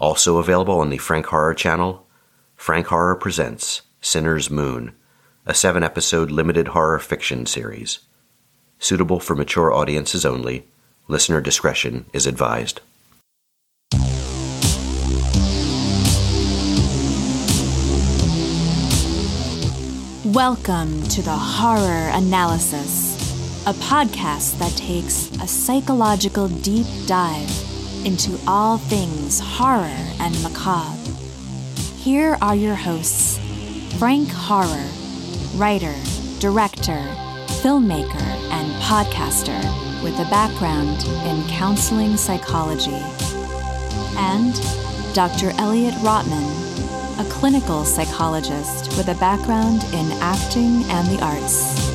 Also available on the Frank Horror channel, Frank Horror presents Sinner's Moon, a seven episode limited horror fiction series. Suitable for mature audiences only, listener discretion is advised. Welcome to the Horror Analysis, a podcast that takes a psychological deep dive into all things horror and macabre. Here are your hosts Frank Horror, writer, director, filmmaker, and podcaster with a background in counseling psychology, and Dr. Elliott Rotman, a clinical psychologist with a background in acting and the arts.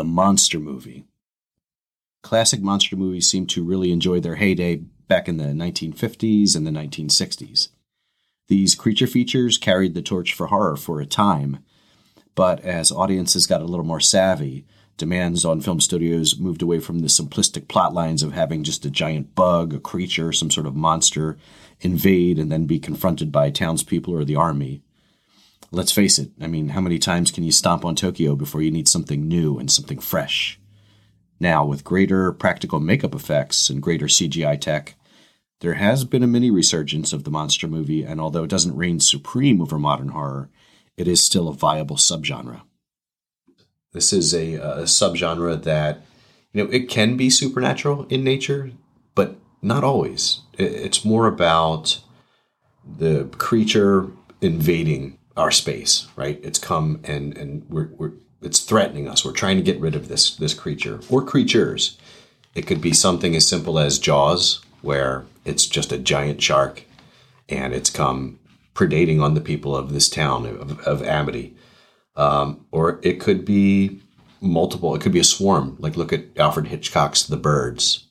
The Monster Movie. Classic monster movies seem to really enjoy their heyday back in the 1950s and the 1960s. These creature features carried the torch for horror for a time, but as audiences got a little more savvy, demands on film studios moved away from the simplistic plot lines of having just a giant bug, a creature, some sort of monster invade and then be confronted by townspeople or the army. Let's face it, I mean, how many times can you stomp on Tokyo before you need something new and something fresh? Now, with greater practical makeup effects and greater CGI tech, there has been a mini resurgence of the monster movie, and although it doesn't reign supreme over modern horror, it is still a viable subgenre. This is a, uh, a subgenre that, you know, it can be supernatural in nature, but not always. It's more about the creature invading our space, right? It's come and and we're, we're it's threatening us. We're trying to get rid of this this creature or creatures. It could be something as simple as Jaws, where it's just a giant shark, and it's come predating on the people of this town of, of Amity. Um, or it could be multiple. It could be a swarm. Like look at Alfred Hitchcock's The Birds.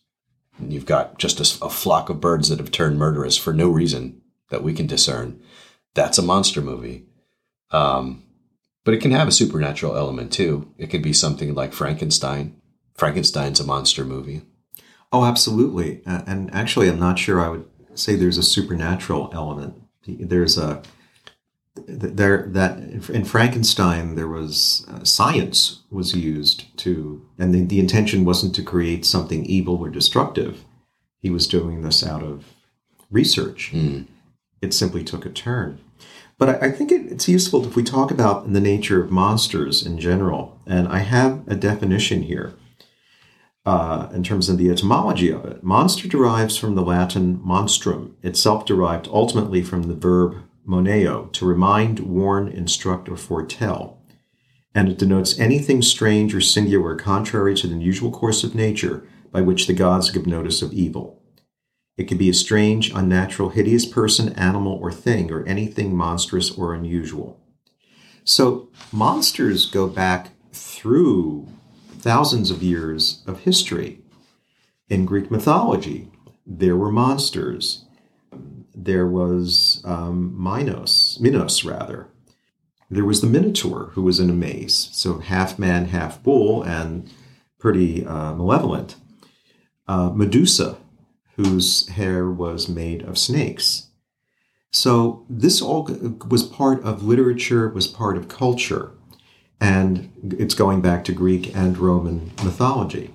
And you've got just a, a flock of birds that have turned murderous for no reason that we can discern. That's a monster movie. Um, but it can have a supernatural element too. It could be something like Frankenstein. Frankenstein's a monster movie. Oh, absolutely. Uh, and actually, I'm not sure I would say there's a supernatural element. There's a there that in Frankenstein there was uh, science was used to, and the, the intention wasn't to create something evil or destructive. He was doing this out of research. Mm. It simply took a turn. But I, think it, it's useful if we talk about the nature of monsters in general. And I have a definition here uh, in terms of the etymology of it. Monster derives from the Latin monstrum, itself derived ultimately from the verb moneo, to remind, warn, instruct, or foretell. And it denotes anything strange or singular contrary to the usual course of nature by which the gods give notice of evil. It could be a strange, unnatural, hideous person, animal, or thing, or anything monstrous or unusual. So, monsters go back through thousands of years of history. In Greek mythology, there were monsters there was um, Minos, Minos rather. There was the Minotaur, who was in a maze, so half man, half bull, and pretty uh, malevolent. Uh, Medusa, whose hair was made of snakes. So this all was part of literature, was part of culture, and it's going back to Greek and Roman mythology.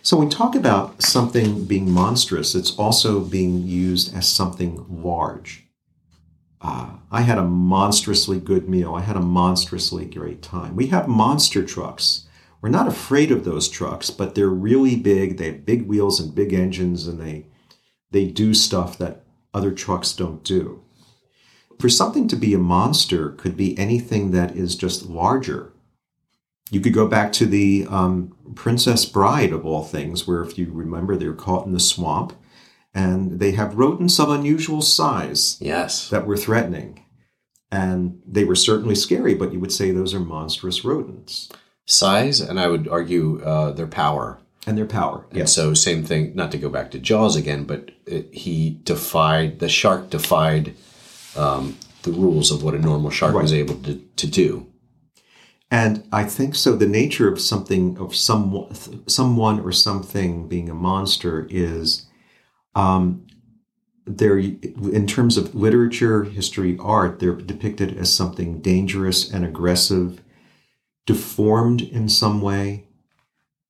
So when we talk about something being monstrous, it's also being used as something large. Uh, I had a monstrously good meal. I had a monstrously great time. We have monster trucks. We're not afraid of those trucks, but they're really big. They have big wheels and big engines, and they they do stuff that other trucks don't do. For something to be a monster could be anything that is just larger you could go back to the um, Princess Bride of all things, where if you remember, they're caught in the swamp and they have rodents of unusual size. Yes. That were threatening. And they were certainly scary, but you would say those are monstrous rodents. Size, and I would argue uh, their power. And their power. And so, same thing, not to go back to Jaws again, but it, he defied, the shark defied um, the rules of what a normal shark right. was able to, to do. And I think so. The nature of something, of some, someone or something being a monster is, um, they're in terms of literature, history, art, they're depicted as something dangerous and aggressive, deformed in some way,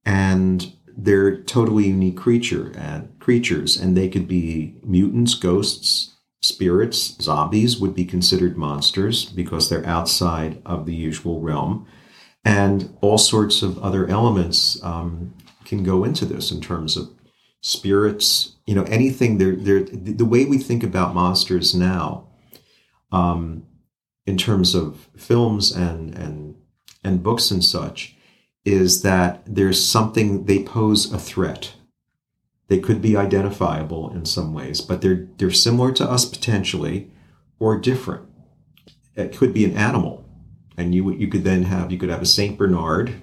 and they're totally unique creature and creatures, and they could be mutants, ghosts, spirits, zombies would be considered monsters because they're outside of the usual realm, and all sorts of other elements um, can go into this in terms of spirits, you know, anything. There, there. The way we think about monsters now, um, in terms of films and and and books and such, is that there's something they pose a threat. They could be identifiable in some ways, but they're they're similar to us potentially, or different. It could be an animal, and you you could then have you could have a Saint Bernard,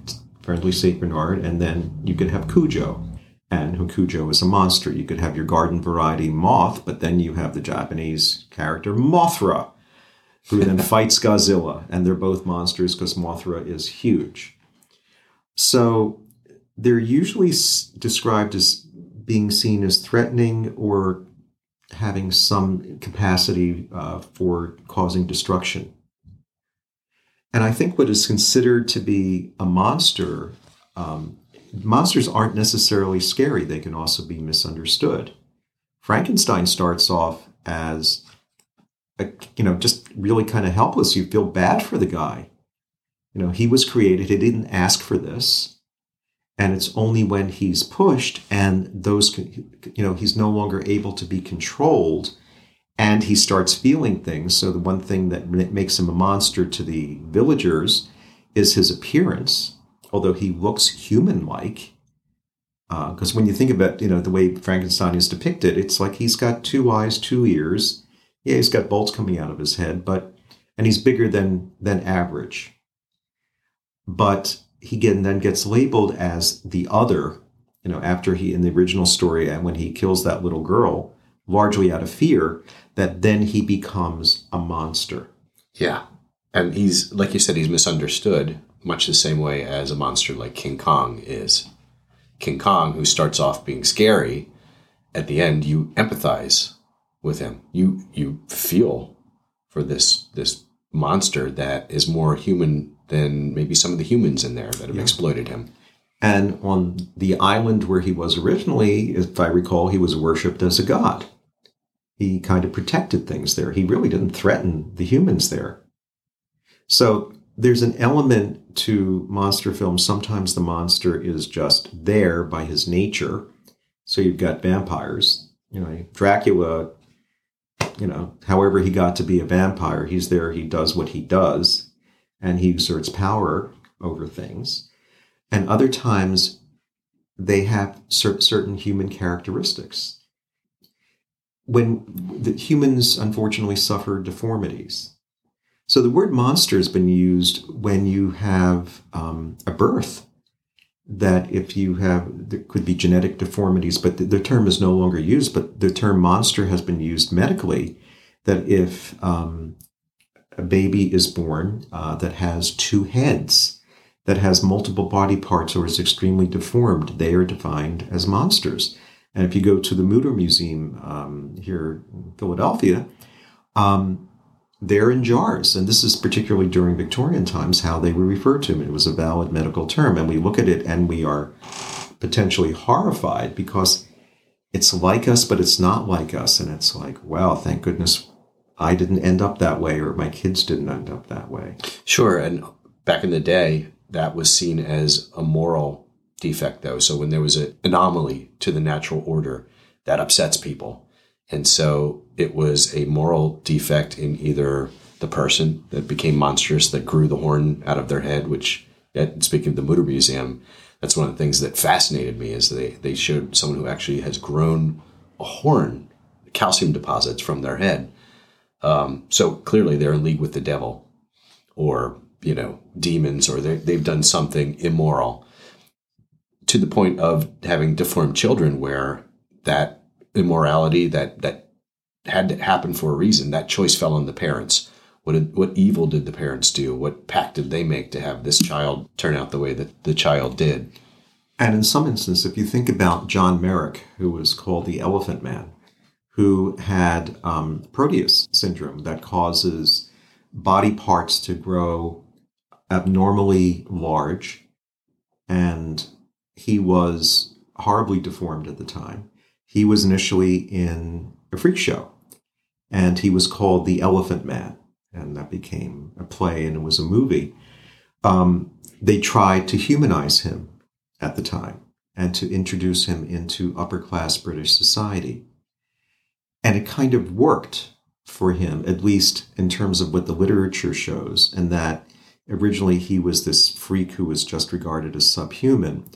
friendly Saint Bernard, and then you could have Cujo, and Cujo is a monster. You could have your garden variety moth, but then you have the Japanese character Mothra, who then fights Godzilla, and they're both monsters because Mothra is huge. So they're usually described as being seen as threatening or having some capacity uh, for causing destruction. And I think what is considered to be a monster, um, monsters aren't necessarily scary, they can also be misunderstood. Frankenstein starts off as, you know, just really kind of helpless. You feel bad for the guy. You know, he was created, he didn't ask for this. And it's only when he's pushed and those, you know, he's no longer able to be controlled and he starts feeling things. So, the one thing that makes him a monster to the villagers is his appearance, although he looks human like. Because uh, when you think about, you know, the way Frankenstein is depicted, it's like he's got two eyes, two ears. Yeah, he's got bolts coming out of his head, but and he's bigger than than average but he get, then gets labeled as the other, you know, after he, in the original story, and when he kills that little girl, largely out of fear, that then he becomes a monster. Yeah. And he's, like you said, he's misunderstood, much the same way as a monster like King Kong is. King Kong, who starts off being scary, at the end you empathize with him. You you feel for this this monster that is more human than maybe some of the humans in there that have yeah. exploited him. And on the island where he was originally, if I recall, he was worshipped as a god. He kind of protected things there. He really didn't threaten the humans there. So there's an element to monster films. Sometimes the monster is just there by his nature. So you've got vampires. You know, Dracula, you know, however he got to be a vampire, he's there, he does what he does and he exerts power over things. And other times they have cer- certain human characteristics. When the humans unfortunately suffer deformities. So the word monster has been used when you have um, a birth that if you have there could be genetic deformities but the, the, term is no longer used but the term monster has been used medically that if um, a baby is born uh, that has two heads, that has multiple body parts, or is extremely deformed, they are defined as monsters. And if you go to the Mütter Museum um, here in Philadelphia, um, they're in jars. And this is particularly during Victorian times how they were referred to. It was a valid medical term. And we look at it and we are potentially horrified because it's like us, but it's not like us. And it's like, wow, thank goodness I didn't end up that way or my kids didn't end up that way. Sure. And back in the day, that was seen as a moral defect, though. So when there was an anomaly to the natural order, that upsets people. And so it was a moral defect in either the person that became monstrous, that grew the horn out of their head, which, speaking of the Mütter Museum, that's one of the things that fascinated me is they, they showed someone who actually has grown a horn, calcium deposits from their head. Um, so clearly they're in league with the devil or, you know, demons or they've done something immoral to the point of having deformed children where that immorality that, that had to happen for a reason, that choice fell on the parents. What did, what evil did the parents do? What pact did they make to have this child turn out the way that the child did? And in some instances, if you think about John Merrick, who was called the Elephant Man, who had um, Proteus syndrome that causes body parts to grow abnormally large, and he was horribly deformed at the time. He was initially in a freak show, and he was called the Elephant Man, and that became a play and it was a movie. Um, they tried to humanize him at the time and to introduce him into upper class British society. And it kind of worked for him, at least in terms of what the literature shows, and that originally he was this freak who was just regarded as subhuman.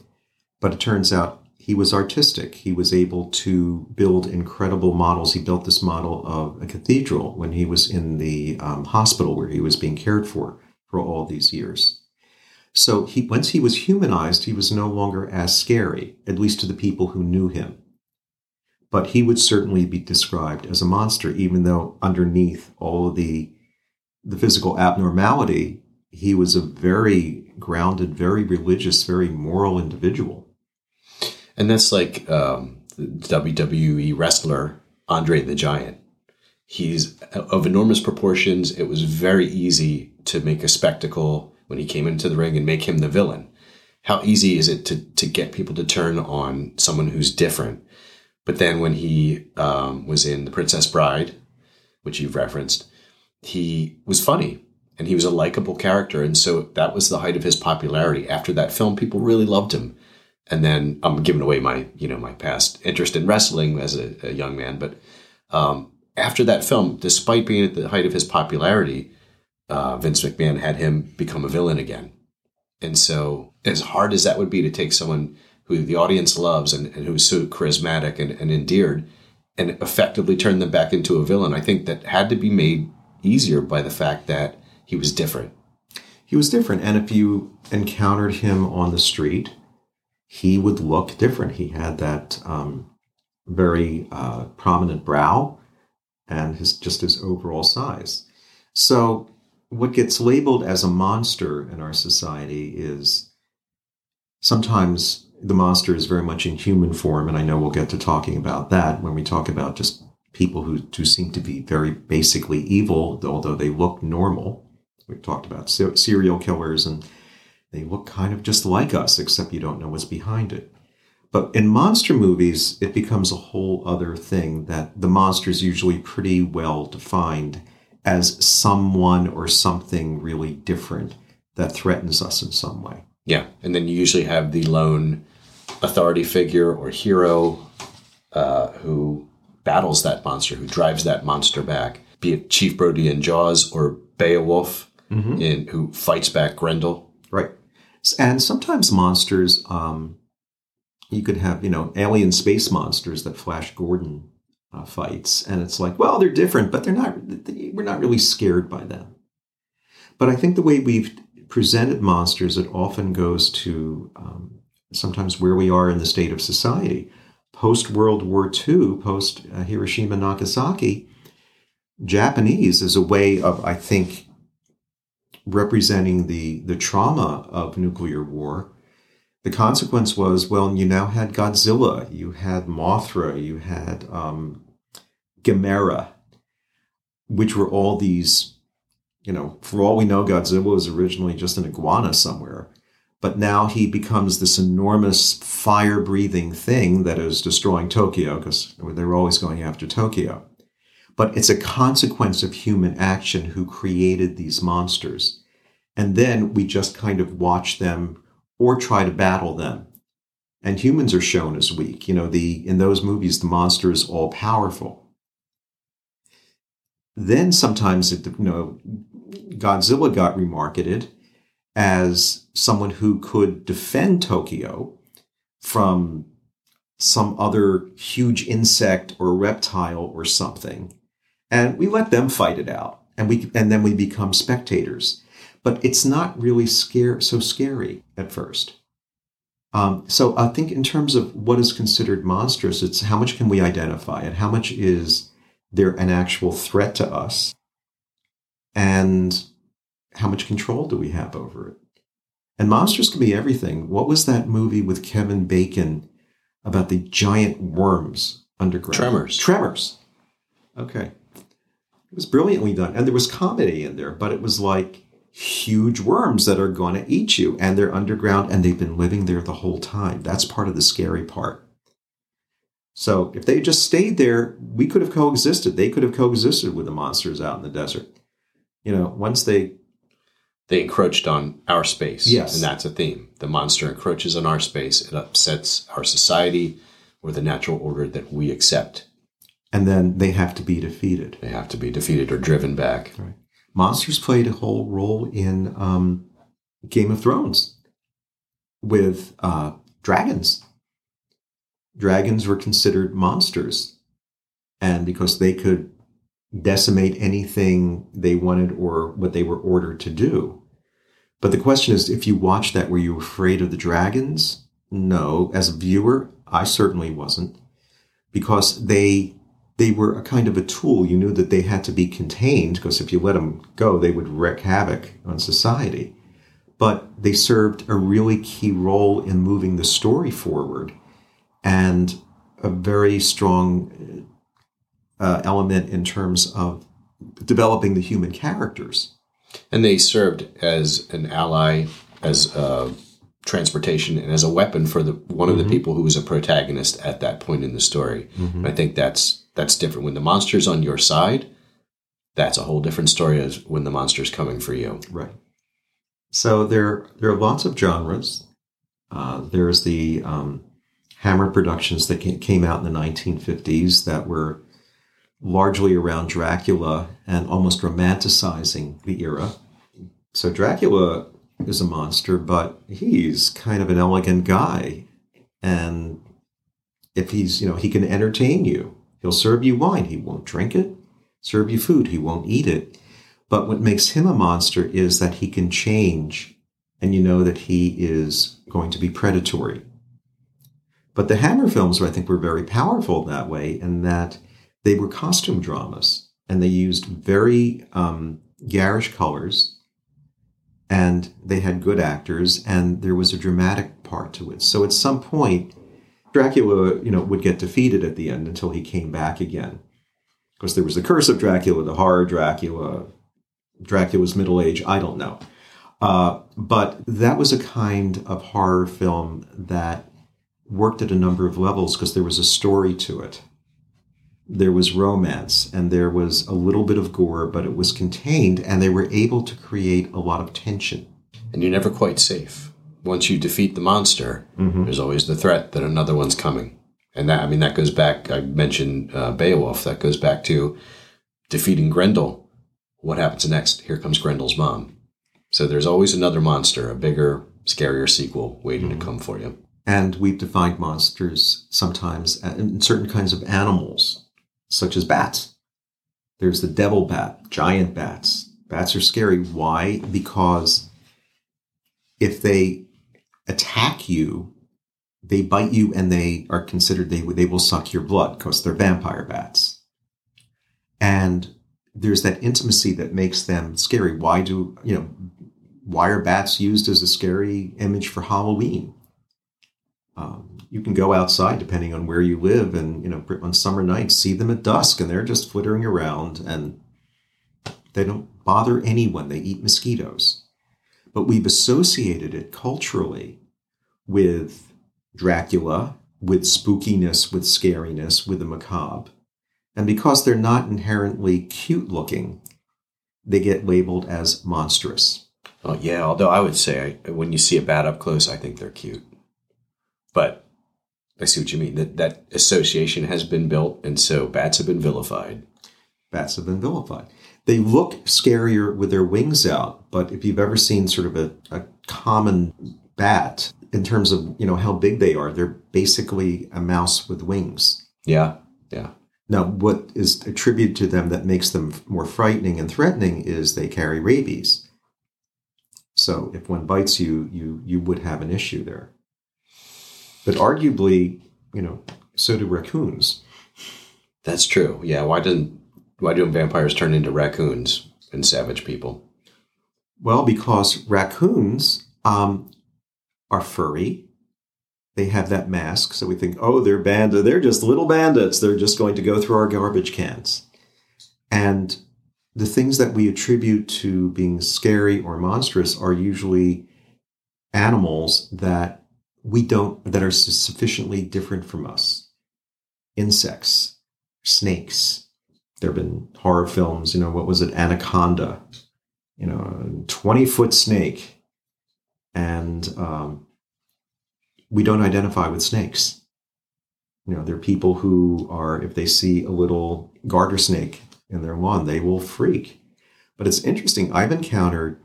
But it turns out he was artistic. He was able to build incredible models. He built this model of a cathedral when he was in the um, hospital where he was being cared for for all these years. So he, once he was humanized, he was no longer as scary, at least to the people who knew him. But he would certainly be described as a monster, even though underneath all the the physical abnormality, he was a very grounded, very religious, very moral individual. And that's like um, WWE wrestler Andre the Giant. He's of enormous proportions. It was very easy to make a spectacle when he came into the ring and make him the villain. How easy is it to to get people to turn on someone who's different? But then when he um, was in The Princess Bride, which you've referenced, he was funny and he was a likable character. And so that was the height of his popularity. After that film, people really loved him. And then I'm giving away my, you know, my past interest in wrestling as a, a young man. But um, after that film, despite being at the height of his popularity, uh, Vince McMahon had him become a villain again. And so, as hard as that would be to take someone who the audience loves and, and who's so charismatic and, and endeared and effectively turn them back into a villain, I think that had to be made easier by the fact that he was different. He was different. And if you encountered him on the street, he would look different. He had that um, very uh, prominent brow and his just his overall size. So what gets labeled as a monster in our society is sometimes the monster is very much in human form, and I know we'll get to talking about that when we talk about just people who do seem to be very basically evil, although they look normal. We've talked about serial killers, and they look kind of just like us, except you don't know what's behind it. But in monster movies, it becomes a whole other thing that the monster is usually pretty well defined as someone or something really different that threatens us in some way. Yeah, and then you usually have the lone authority figure or hero uh, who battles that monster, who drives that monster back, be it Chief Brody in Jaws or Beowulf mm-hmm. in who fights back Grendel. And sometimes monsters. Um, you could have, you know, alien space monsters that Flash Gordon uh, fights, and it's like, well, they're different, but they're not. We're not really scared by them. But I think the way we've presented monsters, it often goes to um, sometimes where we are in the state of society. Post World War II, post Hiroshima Nagasaki, Japanese is a way of, I think, representing the the trauma of nuclear war. The consequence was, well, you now had Godzilla, you had Mothra, you had um, Gamera, which were all these, you know, for all we know, Godzilla was originally just an iguana somewhere. But now he becomes this enormous fire breathing thing that is destroying Tokyo because they were always going after Tokyo. But it's a consequence of human action who created these monsters. And then we just kind of watch them or try to battle them. And humans are shown as weak. You know, the in those movies, the monster is all powerful. Then sometimes, it, you know, Godzilla got remarketed as someone who could defend Tokyo from some other huge insect or reptile or something. And we let them fight it out. And we and then we become spectators. But it's not really scare so scary at first. Um, so I think in terms of what is considered monstrous, it's how much can we identify it? How much is there an actual threat to us? and how much control do we have over it? And monsters can be everything. What was that movie with Kevin Bacon about the giant worms underground? Tremors. Tremors. Okay. It was brilliantly done. And there was comedy in there, but it was like huge worms that are going to eat you and they're underground and they've been living there the whole time. That's part of the scary part. So if they just stayed there, we could have coexisted. They could have coexisted with the monsters out in the desert. You know, once they They encroached on our space. Yes. And that's a theme. The monster encroaches on our space. It upsets our society or the natural order that we accept. And then they have to be defeated. They have to be defeated or driven back. Monsters played a whole role in um, Game of Thrones with uh, dragons. Dragons were considered monsters, and because they could decimate anything they wanted or what they were ordered to do. But the question is if you watched that, were you afraid of the dragons? No. As a viewer, I certainly wasn't because they they were a kind of a tool. You knew that they had to be contained because if you let them go, they would wreak havoc on society. But they served a really key role in moving the story forward and a very strong uh, uh, element in terms of developing the human characters. And they served as an ally, as a transportation, and as a weapon for the one of the mm-hmm. people who was a protagonist at that point in the story. And I think that's that's different. When the monster's on your side, that's a whole different story as when the monster's coming for you. Right. So there, there are lots of genres. Uh, there's the um, Hammer productions that came out in the 1950s that were largely around Dracula and almost romanticizing the era. So Dracula is a monster, but he's kind of an elegant guy. And if he's, you know, he can entertain you. He'll serve you wine, he won't drink it. Serve you food, he won't eat it. But what makes him a monster is that he can change, and you know that he is going to be predatory. But the Hammer films, I think, were very powerful that way, in that they were costume dramas, and they used very um, garish colors, and they had good actors, and there was a dramatic part to it. So at some point, Dracula, you know, would get defeated at the end until he came back again. Because there was the curse of Dracula, the horror Dracula, Dracula's middle age, I don't know. Uh, but that was a kind of horror film that worked at a number of levels because there was a story to it. There was romance and there was a little bit of gore, but it was contained, and they were able to create a lot of tension. And you're never quite safe. Once you defeat the monster, mm-hmm. there's always the threat that another one's coming. And that, I mean, that goes back, I mentioned uh, Beowulf, that goes back to defeating Grendel. What happens next? Here comes Grendel's mom. So there's always another monster, a bigger, scarier sequel waiting to mm-hmm. come for you. And we've defined monsters sometimes uh, in certain kinds of animals, such as bats. There's the devil bat, giant bats. Bats are scary. Why? Because if they attack you, they bite you and they are considered, they, they will suck your blood because they're vampire bats. And there's that intimacy that makes them scary. Why do, you know, why are bats used as a scary image for Halloween? Um, you can go outside depending on where you live and you know on summer nights see them at dusk and they're just flittering around and they don't bother anyone they eat mosquitoes but we've associated it culturally with dracula with spookiness with scariness with the macabre and because they're not inherently cute looking they get labeled as monstrous Oh, yeah, although I would say I, when you see a bat up close, I think they're cute. But I see what you mean. That that association has been built, and so bats have been vilified. bats have been vilified. They look scarier with their wings out, but if you've ever seen sort of a, a common bat in terms of you know how big they are, they're basically a mouse with wings. Yeah, yeah. Now, what is attributed to them that makes them more frightening and threatening is they carry rabies. So if one bites you, you you would have an issue there. But arguably, you know, so do raccoons. That's true. Yeah. Why doesn't why don't vampires turn into raccoons? and savage people? Well, because raccoons um, are furry. They have that mask, so we think, oh, they're bandit. They're just little bandits. They're just going to go through our garbage cans. And the things that we attribute to being scary or monstrous are usually animals that we don't that are sufficiently different from us. Insects, snakes. There have been horror films, you know, what was it? Anaconda, you know, 20 foot snake. And um, we don't identify with snakes. You know, there are people who are, if they see a little garter snake in their lawn, they will freak. But it's interesting. I've encountered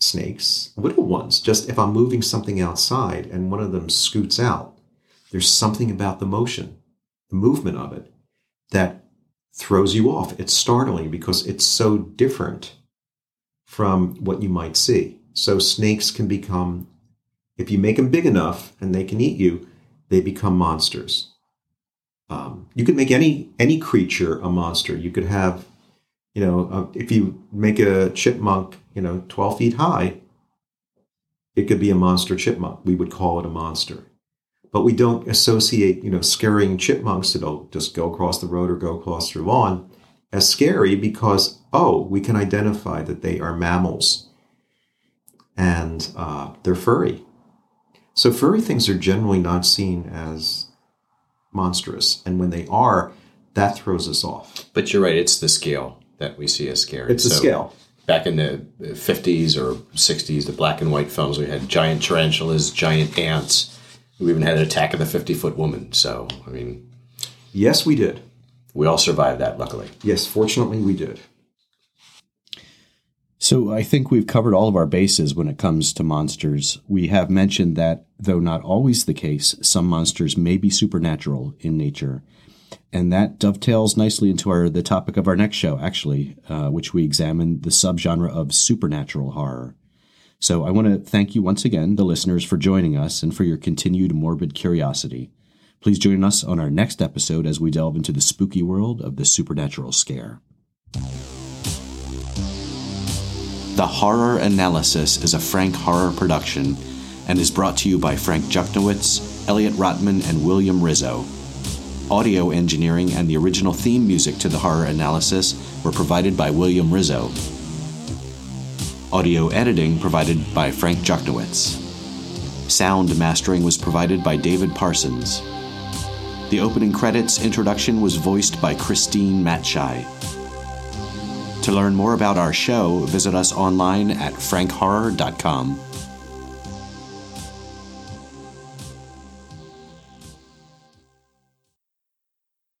snakes, little ones, just if I'm moving something outside and one of them scoots out, there's something about the motion, the movement of it, that throws you off. It's startling because it's so different from what you might see. So snakes can become, if you make them big enough and they can eat you, they become monsters. Um, you could make any any creature a monster. You could have, you know, uh, if you make a chipmunk, you know, twelve feet high, it could be a monster chipmunk. We would call it a monster, but we don't associate, you know, scaring chipmunks that'll just go across the road or go across your lawn as scary because oh, we can identify that they are mammals and uh, they're furry. So furry things are generally not seen as monstrous. And when they are, that throws us off. But you're right, it's the scale that we see as scary. It's the so scale. Back in the 50s or 60s, the black and white films, we had giant tarantulas, giant ants. We even had an attack of the 50 foot woman. So, I mean. Yes, we did. We all survived that, luckily. Yes, fortunately, we did. So I think we've covered all of our bases when it comes to monsters. We have mentioned that, though not always the case, some monsters may be supernatural in nature. And that dovetails nicely into our the topic of our next show, actually, uh, which we examine the subgenre of supernatural horror. So I want to thank you once again, the listeners, for joining us and for your continued morbid curiosity. Please join us on our next episode as we delve into the spooky world of the supernatural scare. The Horror Analysis is a Frank Horror production and is brought to you by Frank Juchniewicz, Elliott Rotman, and William Rizzo. Audio engineering and the original theme music to The Horror Analysis were provided by William Rizzo. Audio editing provided by Frank Juchniewicz. Sound mastering was provided by David Parsons. The opening credits introduction was voiced by Christine Matshai. To learn more about our show, visit us online at frankhorror.com.